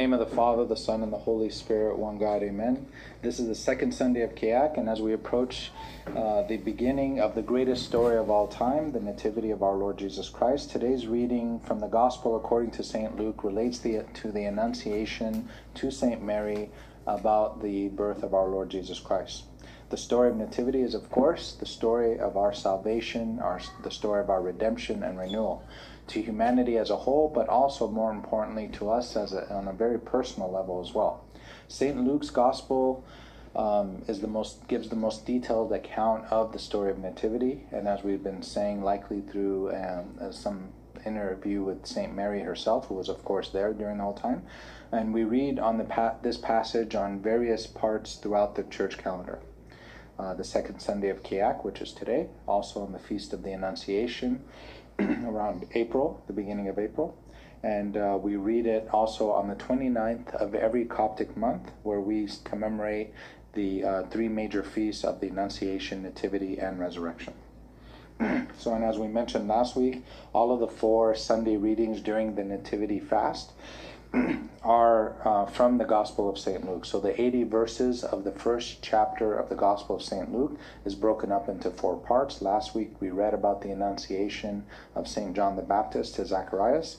name of the Father, the Son, and the Holy Spirit, one God, amen. This is the second Sunday of Kiahk, and as we approach uh, the beginning of the greatest story of all time, the Nativity of our Lord Jesus Christ, today's reading from the Gospel according to St. Luke relates the, to the Annunciation to St. Mary about the birth of our Lord Jesus Christ. The story of Nativity is, of course, the story of our salvation, our, the story of our redemption and renewal to humanity as a whole, but also more importantly to us as a, on a very personal level as well. St. Luke's Gospel um, is the most gives the most detailed account of the story of Nativity, and as we've been saying, likely through um, some interview with St. Mary herself, who was of course there during the whole time, and we read on the pa- this passage on various parts throughout the church calendar. Uh, the second Sunday of Kiahk, which is today, also on the Feast of the Annunciation, around April, the beginning of April. And uh, we read it also on the 29th of every Coptic month, where we commemorate the uh, three major feasts of the Annunciation, Nativity, and Resurrection. so, and as we mentioned last week, all of the four Sunday readings during the Nativity fast are uh, from the Gospel of St. Luke. So the 80 verses of the first chapter of the Gospel of St. Luke is broken up into four parts. Last week we read about the Annunciation of St. John the Baptist to Zacharias.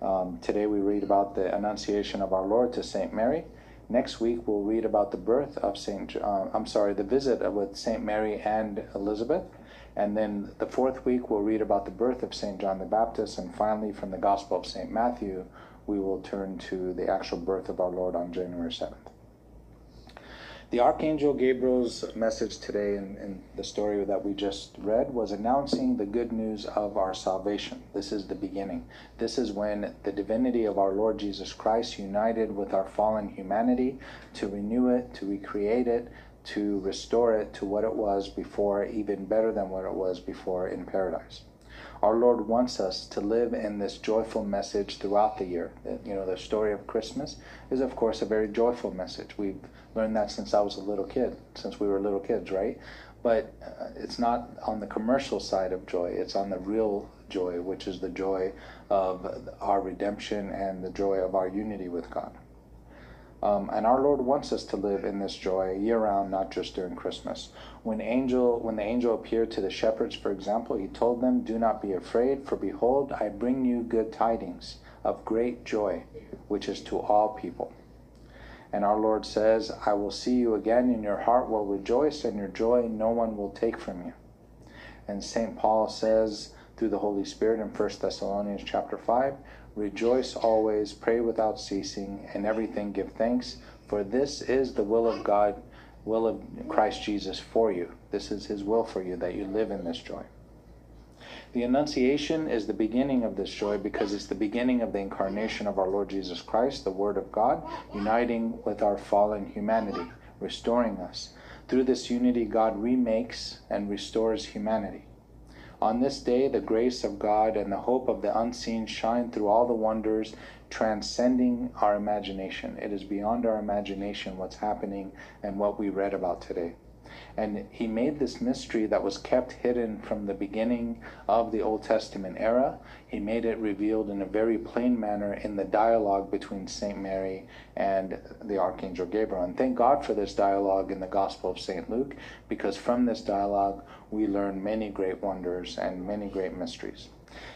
Um, today we read about the Annunciation of our Lord to St. Mary. Next week we'll read about the birth of St. Uh, I'm sorry, the visit with St. Mary and Elizabeth. And then the fourth week we'll read about the birth of St. John the Baptist. And finally, from the Gospel of St. Matthew, we will turn to the actual birth of our Lord on January 7th. The Archangel Gabriel's message today in, in, the story that we just read was announcing the good news of our salvation. This is the beginning. This is when the divinity of our Lord Jesus Christ united with our fallen humanity to renew it, to recreate it, to restore it to what it was before, even better than what it was before in paradise. Our Lord wants us to live in this joyful message throughout the year. You know, the story of Christmas is, of course, a very joyful message. We've learned that since I was a little kid, since we were little kids, right? But uh, it's not on the commercial side of joy, it's on the real joy, which is the joy of our redemption and the joy of our unity with God. Um, and our Lord wants us to live in this joy year round, not just during Christmas. When angel, when the angel appeared to the shepherds, for example, he told them, "Do not be afraid, for behold, I bring you good tidings of great joy, which is to all people." And our Lord says, "I will see you again, and your heart will rejoice, and your joy no one will take from you." And Saint Paul says through the Holy Spirit in 1 Thessalonians chapter 5, Rejoice always, pray without ceasing, and everything give thanks, for this is the will of God, will of Christ Jesus for you. This is his will for you, that you live in this joy. The Annunciation is the beginning of this joy because it's the beginning of the incarnation of our Lord Jesus Christ, the Word of God, uniting with our fallen humanity, restoring us. Through this unity, God remakes and restores humanity. On this day, the grace of God and the hope of the unseen shine through all the wonders, transcending our imagination. It is beyond our imagination what's happening and what we read about today. And he made this mystery that was kept hidden from the beginning of the Old Testament era. He made it revealed in a very plain manner in the dialogue between St. Mary and the Archangel Gabriel. And thank God for this dialogue in the Gospel of St. Luke, because from this dialogue we learn many great wonders and many great mysteries.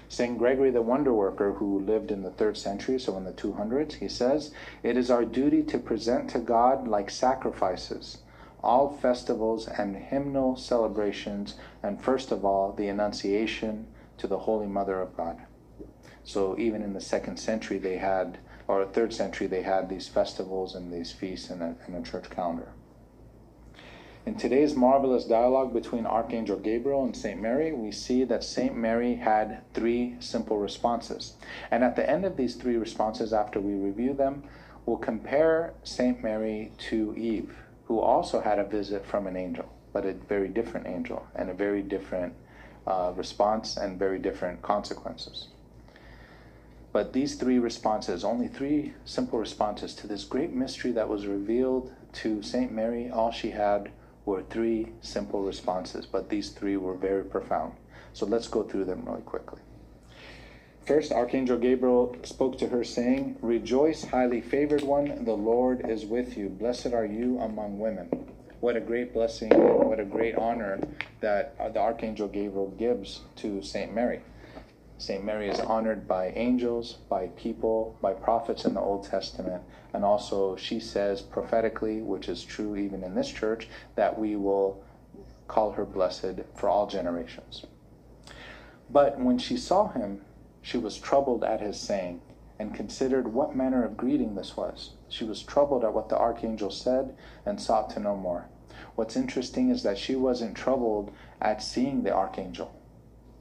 St. Gregory the Wonder Worker, who lived in the third century, so in the 200s, he says, It is our duty to present to God like sacrifices all festivals and hymnal celebrations, and first of all, the Annunciation to the Holy Mother of God. So even in the second century, they had, or third century, they had these festivals and these feasts in a, in a church calendar. In today's marvelous dialogue between Archangel Gabriel and St. Mary, we see that St. Mary had three simple responses. And at the end of these three responses, after we review them, we'll compare St. Mary to Eve who also had a visit from an angel, but a very different angel and a very different uh, response and very different consequences. But these three responses, only three simple responses to this great mystery that was revealed to St. Mary, all she had were three simple responses, but these three were very profound. So let's go through them really quickly. First, Archangel Gabriel spoke to her, saying, Rejoice, highly favored one, the Lord is with you. Blessed are you among women. What a great blessing, what a great honor that the Archangel Gabriel gives to St. Mary. St. Mary is honored by angels, by people, by prophets in the Old Testament, and also she says prophetically, which is true even in this church, that we will call her blessed for all generations. But when she saw him, she was troubled at his saying, and considered what manner of greeting this was. She was troubled at what the archangel said, and sought to know more. What's interesting is that she wasn't troubled at seeing the archangel.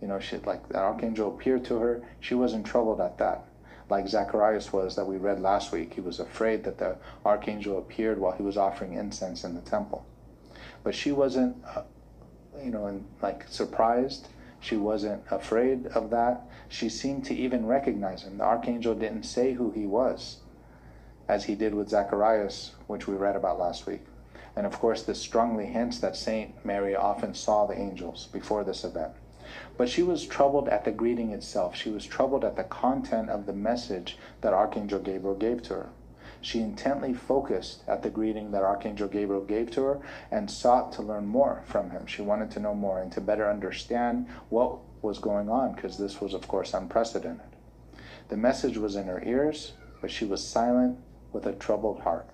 You know, she like the archangel appeared to her. She wasn't troubled at that, like Zacharias was that we read last week. He was afraid that the archangel appeared while he was offering incense in the temple, but she wasn't, uh, you know, and like surprised she wasn't afraid of that. She seemed to even recognize him. The archangel didn't say who he was, as he did with Zacharias, which we read about last week. And of course, this strongly hints that Saint Mary often saw the angels before this event. But she was troubled at the greeting itself. She was troubled at the content of the message that Archangel Gabriel gave to her. She intently focused at the greeting that Archangel Gabriel gave to her and sought to learn more from him. She wanted to know more and to better understand what was going on because this was, of course, unprecedented. The message was in her ears, but she was silent with a troubled heart.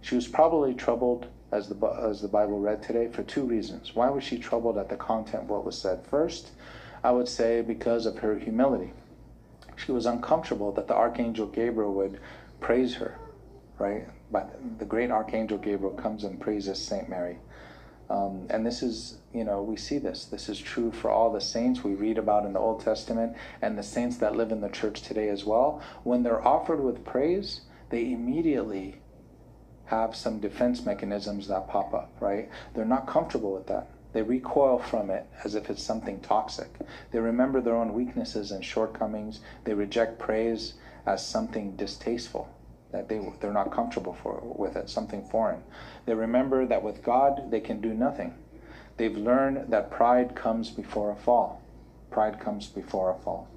She was probably troubled, as the, as the Bible read today, for two reasons. Why was she troubled at the content of what was said? First, I would say because of her humility. She was uncomfortable that the Archangel Gabriel would praise her, right? But the great archangel Gabriel comes and praises Saint Mary. Um, and this is, you know, we see this. This is true for all the saints we read about in the Old Testament and the saints that live in the church today as well. When they're offered with praise, they immediately have some defense mechanisms that pop up, right? They're not comfortable with that. They recoil from it as if it's something toxic. They remember their own weaknesses and shortcomings. They reject praise as something distasteful, that they, they're not comfortable for, with it, something foreign. They remember that with God they can do nothing. They've learned that pride comes before a fall. Pride comes before a fall.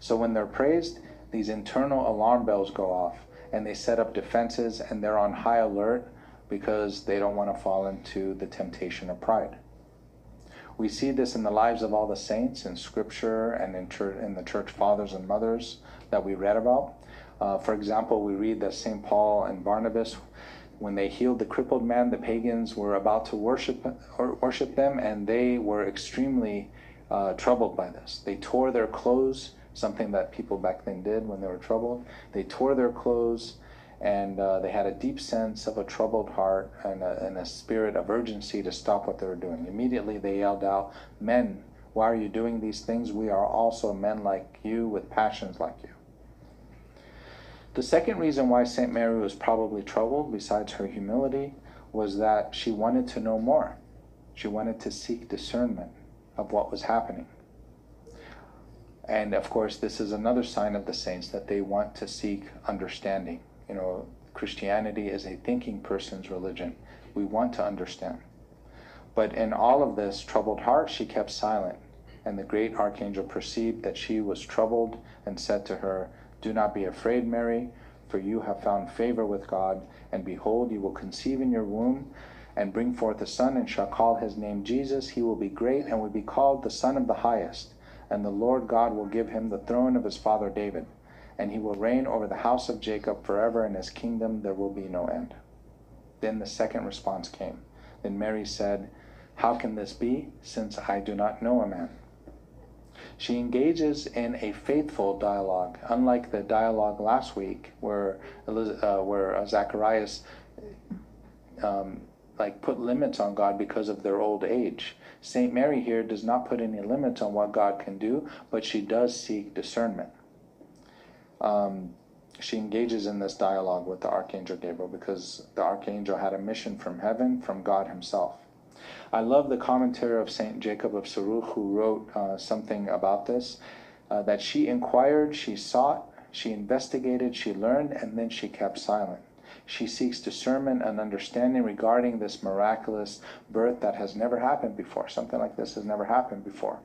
So when they're praised, these internal alarm bells go off and they set up defenses and they're on high alert because they don't want to fall into the temptation of pride. We see this in the lives of all the saints in Scripture and in, in the church fathers and mothers that we read about. Uh, for example, we read that St. Paul and Barnabas, when they healed the crippled man, the pagans were about to worship, or worship them, and they were extremely uh, troubled by this. They tore their clothes, something that people back then did when they were troubled. They tore their clothes and uh, they had a deep sense of a troubled heart and a, and a, spirit of urgency to stop what they were doing. Immediately they yelled out, Men, why are you doing these things? We are also men like you with passions like you. The second reason why St. Mary was probably troubled, besides her humility, was that she wanted to know more. She wanted to seek discernment of what was happening. And of course, this is another sign of the saints that they want to seek understanding you know, Christianity is a thinking person's religion. We want to understand. But in all of this troubled heart, she kept silent. And the great archangel perceived that she was troubled and said to her, Do not be afraid, Mary, for you have found favor with God. And behold, you will conceive in your womb and bring forth a son, and shall call his name Jesus. He will be great and will be called the Son of the Highest. And the Lord God will give him the throne of his father David and he will reign over the house of Jacob forever, and his kingdom there will be no end. Then the second response came. Then Mary said, How can this be, since I do not know a man? She engages in a faithful dialogue, unlike the dialogue last week where uh, where Zacharias um, like put limits on God because of their old age. Saint Mary here does not put any limits on what God can do, but she does seek discernment um, she engages in this dialogue with the Archangel Gabriel because the Archangel had a mission from heaven, from God Himself. I love the commentary of Saint Jacob of Serugh, who wrote uh, something about this uh, that she inquired, she sought, she investigated, she learned, and then she kept silent. She seeks discernment and understanding regarding this miraculous birth that has never happened before. Something like this has never happened before.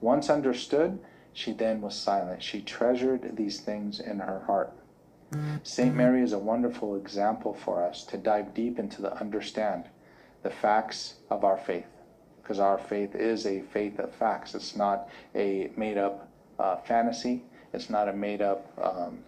Once understood, she then was silent. She treasured these things in her heart. St. Mary is a wonderful example for us to dive deep into the understand the facts of our faith because our faith is a faith of facts. It's not a made up uh, fantasy. It's not a made up um,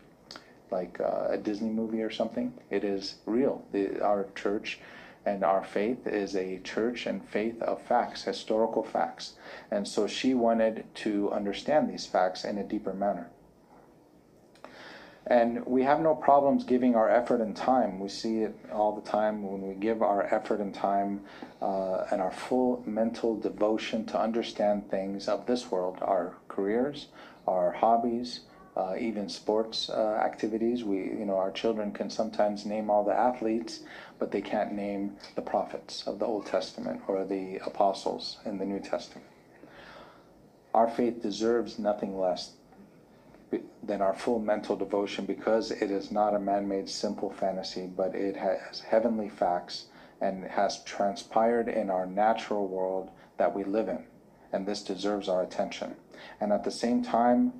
like uh, a Disney movie or something. It is real. The, our church and our faith is a church and faith of facts, historical facts. And so she wanted to understand these facts in a deeper manner. And we have no problems giving our effort and time. We see it all the time when we give our effort and time uh, and our full mental devotion to understand things of this world, our careers, our hobbies, uh, even sports uh, activities. We, you know, our children can sometimes name all the athletes, but they can't name the prophets of the Old Testament or the apostles in the New Testament. Our faith deserves nothing less than our full mental devotion because it is not a man made simple fantasy, but it has heavenly facts and has transpired in our natural world that we live in. And this deserves our attention. And at the same time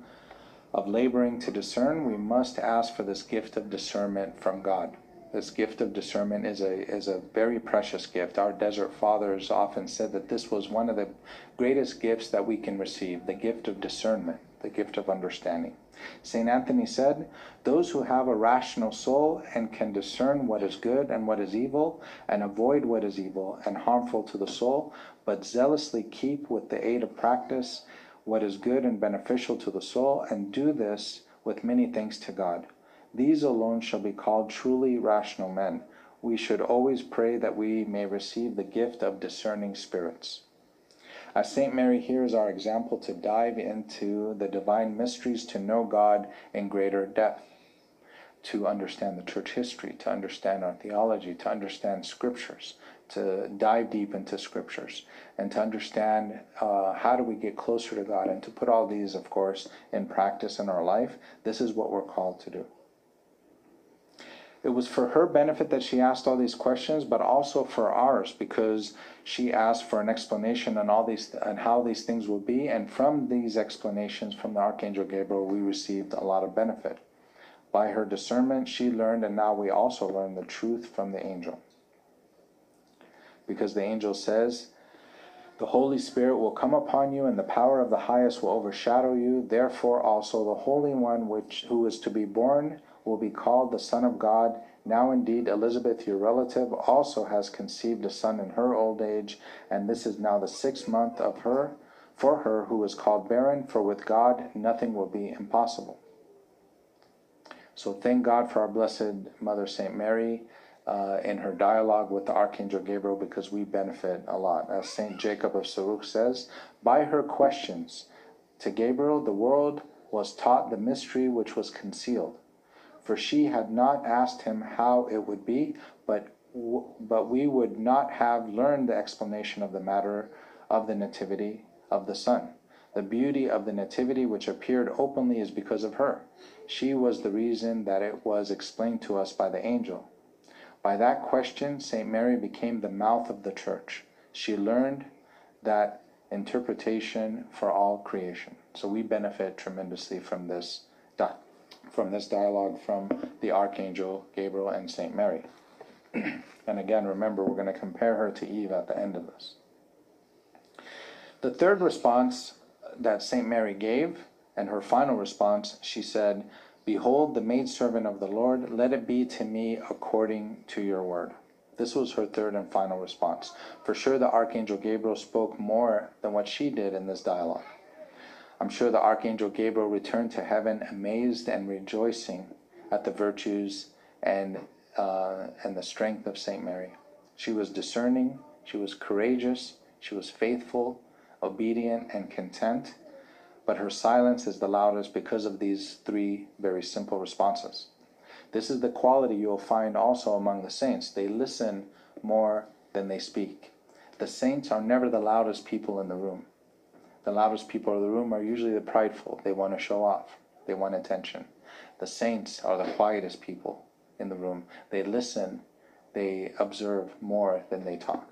of laboring to discern, we must ask for this gift of discernment from God. This gift of discernment is a, is a very precious gift. Our desert fathers often said that this was one of the greatest gifts that we can receive the gift of discernment, the gift of understanding. St. Anthony said, Those who have a rational soul and can discern what is good and what is evil, and avoid what is evil and harmful to the soul, but zealously keep with the aid of practice what is good and beneficial to the soul, and do this with many thanks to God. These alone shall be called truly rational men. We should always pray that we may receive the gift of discerning spirits. As St. Mary here is our example to dive into the divine mysteries, to know God in greater depth, to understand the church history, to understand our theology, to understand scriptures, to dive deep into scriptures, and to understand uh, how do we get closer to God, and to put all these, of course, in practice in our life. This is what we're called to do it was for her benefit that she asked all these questions, but also for ours because she asked for an explanation on all these and how these things will be. And from these explanations from the Archangel Gabriel, we received a lot of benefit. By her discernment, she learned, and now we also learn the truth from the angel. Because the angel says, the Holy Spirit will come upon you, and the power of the highest will overshadow you. Therefore, also the Holy One, which who is to be born will be called the Son of God. Now indeed Elizabeth, your relative, also has conceived a son in her old age, and this is now the sixth month of her for her who is called barren, for with God nothing will be impossible. So thank God for our blessed Mother Saint Mary uh, in her dialogue with the Archangel Gabriel because we benefit a lot. As Saint Jacob of Serugh says, by her questions to Gabriel, the world was taught the mystery which was concealed for she had not asked him how it would be, but but we would not have learned the explanation of the matter of the nativity of the Son. The beauty of the nativity which appeared openly is because of her. She was the reason that it was explained to us by the angel. By that question, St. Mary became the mouth of the church. She learned that interpretation for all creation. So we benefit tremendously from this from this dialogue from the Archangel Gabriel and St. Mary. and again, remember, we're going to compare her to Eve at the end of this. The third response that St. Mary gave, and her final response, she said, Behold, the maidservant of the Lord, let it be to me according to your word. This was her third and final response. For sure, the Archangel Gabriel spoke more than what she did in this dialogue. I'm sure the Archangel Gabriel returned to heaven amazed and rejoicing at the virtues and, uh, and the strength of St. Mary. She was discerning, she was courageous, she was faithful, obedient, and content, but her silence is the loudest because of these three very simple responses. This is the quality you'll find also among the saints. They listen more than they speak. The saints are never the loudest people in the room. The loudest people in the room are usually the prideful. They want to show off, they want attention. The saints are the quietest people in the room. They listen, they observe more than they talk.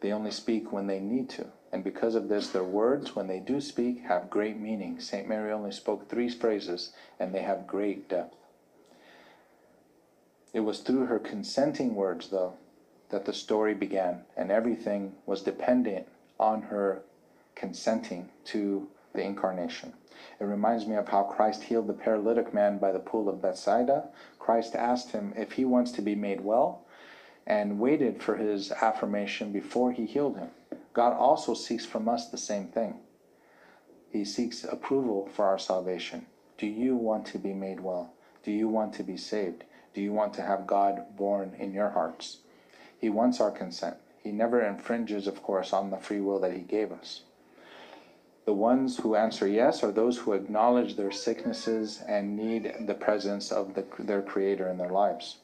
They only speak when they need to. And because of this, their words, when they do speak, have great meaning. St. Mary only spoke three phrases, and they have great depth. It was through her consenting words, though, that the story began, and everything was dependent on her consenting to the incarnation. It reminds me of how Christ healed the paralytic man by the pool of Bethsaida. Christ asked him if he wants to be made well and waited for his affirmation before he healed him. God also seeks from us the same thing. He seeks approval for our salvation. Do you want to be made well? Do you want to be saved? Do you want to have God born in your hearts? He wants our consent. He never infringes, of course, on the free will that He gave us. The ones who answer yes are those who acknowledge their sicknesses and need the presence of the, their Creator in their lives.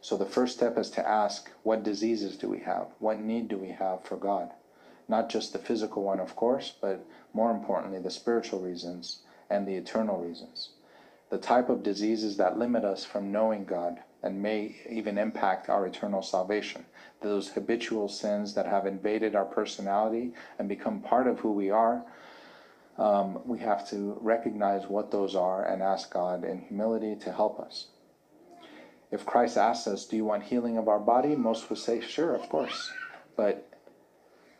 So the first step is to ask, what diseases do we have? What need do we have for God? Not just the physical one, of course, but more importantly, the spiritual reasons and the eternal reasons. The type of diseases that limit us from knowing God and may even impact our eternal salvation. Those habitual sins that have invaded our personality and become part of who we are. Um, we have to recognize what those are and ask God in humility to help us. If Christ asks us, Do you want healing of our body? Most would say, Sure, of course. But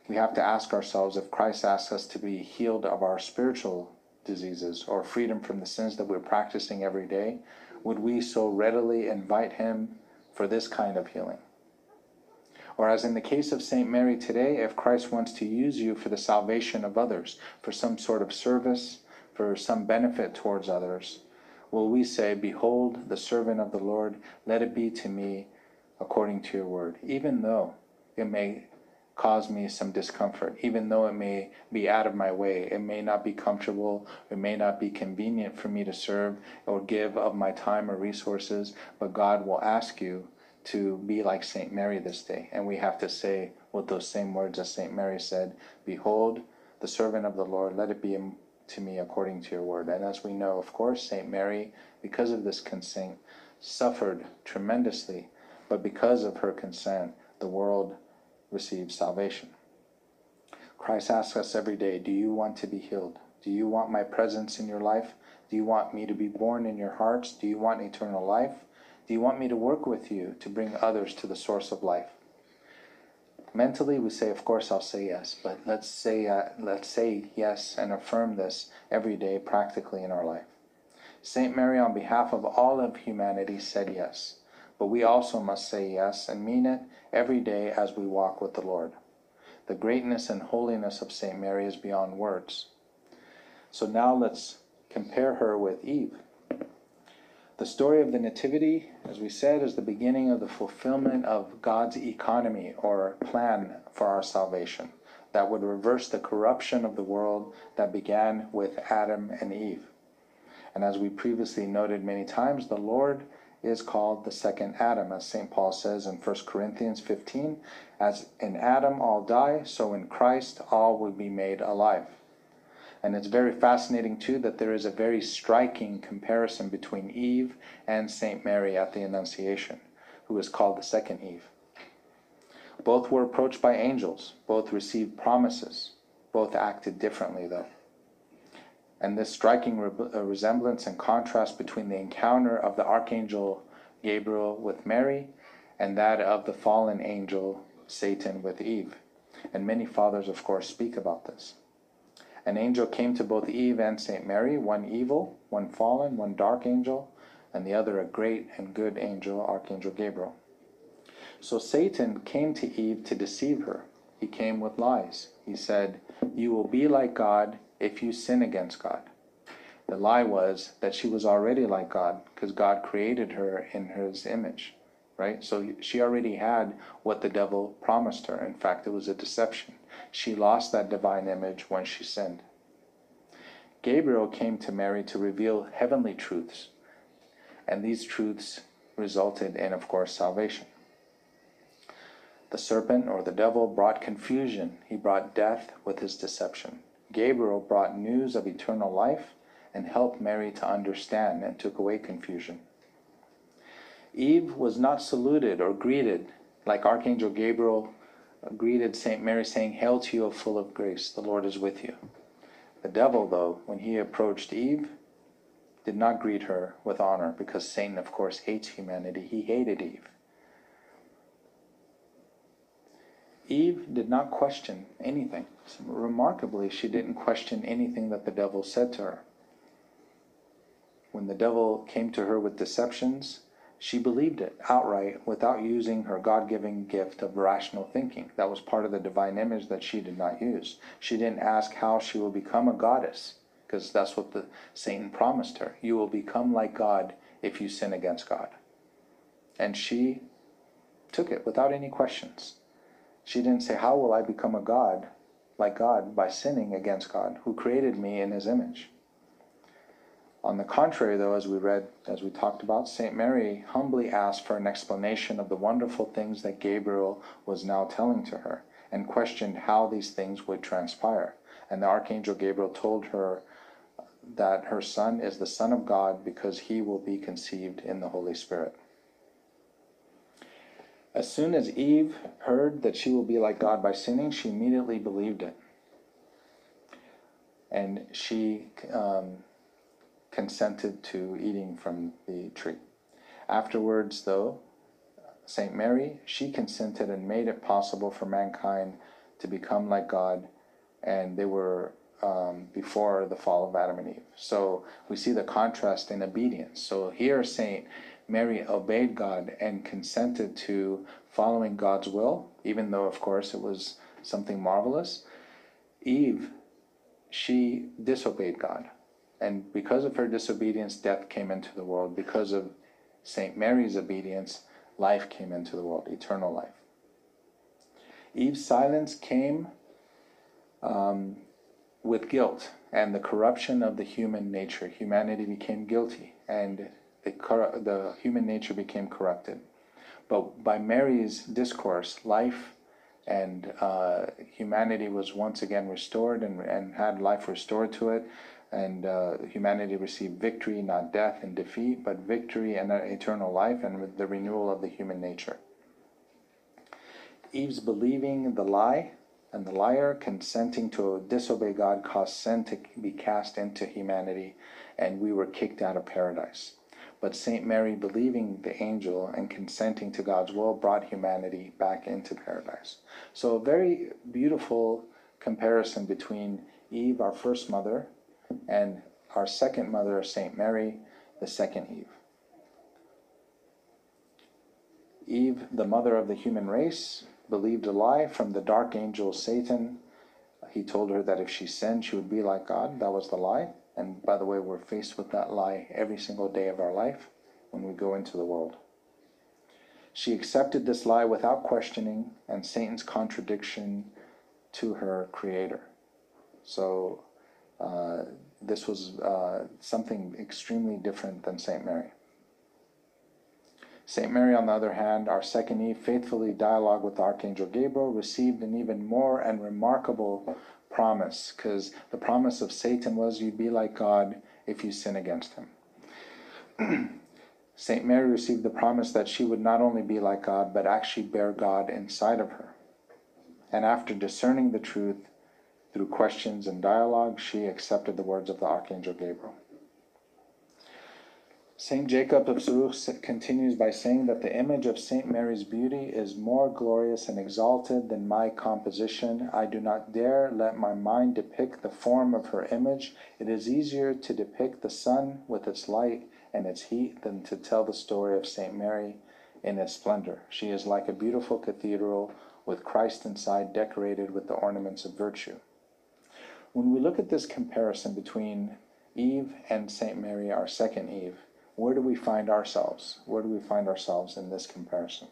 we have to ask ourselves if Christ asks us to be healed of our spiritual diseases or freedom from the sins that we're practicing every day, would we so readily invite him for this kind of healing? Or, as in the case of St. Mary today, if Christ wants to use you for the salvation of others, for some sort of service, for some benefit towards others, will we say, Behold, the servant of the Lord, let it be to me according to your word, even though it may cause me some discomfort, even though it may be out of my way. It may not be comfortable, it may not be convenient for me to serve or give of my time or resources, but God will ask you to be like St. Mary this day. And we have to say with those same words as St. Mary said, Behold, the servant of the Lord, let it be to me according to your word. And as we know, of course, St. Mary, because of this consent, suffered tremendously, but because of her consent, the world receive salvation. Christ asks us every day, Do you want to be healed? Do you want my presence in your life? Do you want me to be born in your hearts? Do you want eternal life? Do you want me to work with you to bring others to the source of life? Mentally, we say, of course, I'll say yes, but let's say, uh, let's say yes and affirm this every day practically in our life. Saint Mary, on behalf of all of humanity, said yes but we also must say yes and mean it every day as we walk with the Lord. The greatness and holiness of St. Mary is beyond words. So now let's compare her with Eve. The story of the Nativity, as we said, is the beginning of the fulfillment of God's economy or plan for our salvation that would reverse the corruption of the world that began with Adam and Eve. And as we previously noted many times, the Lord is called the second Adam, as St. Paul says in 1 Corinthians 15. As in Adam all die, so in Christ all will be made alive. And it's very fascinating, too, that there is a very striking comparison between Eve and St. Mary at the Annunciation, who is called the second Eve. Both were approached by angels, both received promises, both acted differently, though and this striking re- uh, resemblance and contrast between the encounter of the archangel Gabriel with Mary and that of the fallen angel Satan with Eve. And many fathers, of course, speak about this. An angel came to both Eve and St. Mary, one evil, one fallen, one dark angel, and the other a great and good angel, Archangel Gabriel. So Satan came to Eve to deceive her. He came with lies. He said, You will be like God if you sin against God. The lie was that she was already like God because God created her in his image, right? So she already had what the devil promised her. In fact, it was a deception. She lost that divine image when she sinned. Gabriel came to Mary to reveal heavenly truths, and these truths resulted in, of course, salvation. The serpent or the devil brought confusion, he brought death with his deception. Gabriel brought news of eternal life and helped Mary to understand and took away confusion. Eve was not saluted or greeted like Archangel Gabriel greeted St. Mary, saying, Hail to you, full of grace, the Lord is with you. The devil, though, when he approached Eve, did not greet her with honor because Satan, of course, hates humanity. He hated Eve. Eve did not question anything. Remarkably, she didn't question anything that the devil said to her. When the devil came to her with deceptions, she believed it outright without using her God given gift of rational thinking. That was part of the divine image that she did not use. She didn't ask how she will become a goddess, because that's what the Satan promised her. You will become like God if you sin against God. And she took it without any questions. She didn't say, How will I become a God like God by sinning against God, who created me in his image? On the contrary, though, as we read, as we talked about, St. Mary humbly asked for an explanation of the wonderful things that Gabriel was now telling to her and questioned how these things would transpire. And the Archangel Gabriel told her that her son is the Son of God because he will be conceived in the Holy Spirit. As soon as Eve heard that she will be like God by sinning, she immediately believed it. And she um, consented to eating from the tree. Afterwards, though, St. Mary, she consented and made it possible for mankind to become like God, and they were um, before the fall of Adam and Eve. So we see the contrast in obedience. So here, St. Mary obeyed God and consented to following God's will, even though, of course, it was something marvelous. Eve, she disobeyed God. And because of her disobedience, death came into the world. Because of St. Mary's obedience, life came into the world, eternal life. Eve's silence came um, with guilt and the corruption of the human nature. Humanity became guilty and the, the human nature became corrupted. But by Mary's discourse, life and uh, humanity was once again restored and, and had life restored to it and uh, humanity received victory, not death and defeat, but victory and eternal life and the renewal of the human nature. Eve's believing the lie and the liar consenting to disobey God caused sin to be cast into humanity, and we were kicked out of paradise. But St. Mary, believing the angel and consenting to God's will, brought humanity back into paradise. So, a very beautiful comparison between Eve, our first mother, and our second mother, St. Mary, the second Eve. Eve, the mother of the human race, believed a lie from the dark angel Satan. He told her that if she sinned, she would be like God. That was the lie. And by the way, we're faced with that lie every single day of our life when we go into the world. She accepted this lie without questioning and Satan's contradiction to her creator. So uh, this was uh, something extremely different than St. Mary. St. Mary, on the other hand, our second Eve, faithfully dialogued with Archangel Gabriel, received an even more and remarkable promise, because the promise of Satan was you'd be like God if you sin against him. St. Mary received the promise that she would not only be like God, but actually bear God inside of her. And after discerning the truth, through questions and dialogue, she accepted the words of the Archangel Gabriel. St. Jacob of Serugh continues by saying that the image of St. Mary's beauty is more glorious and exalted than my composition. I do not dare let my mind depict the form of her image. It is easier to depict the sun with its light and its heat than to tell the story of St. Mary in its splendor. She is like a beautiful cathedral with Christ inside decorated with the ornaments of virtue. When we look at this comparison between Eve and St. Mary, our second Eve, where do we find ourselves? Where do we find ourselves in this comparison?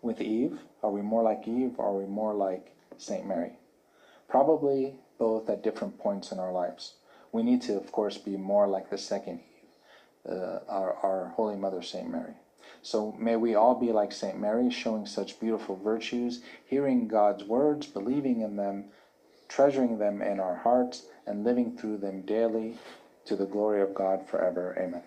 With Eve, are we more like Eve or are we more like St. Mary? Probably both at different points in our lives. We need to, of course, be more like the second Eve, uh, our, our Holy Mother, St. Mary. So may we all be like St. Mary, showing such beautiful virtues, hearing God's words, believing in them, treasuring them in our hearts, and living through them daily to the glory of God forever. Amen.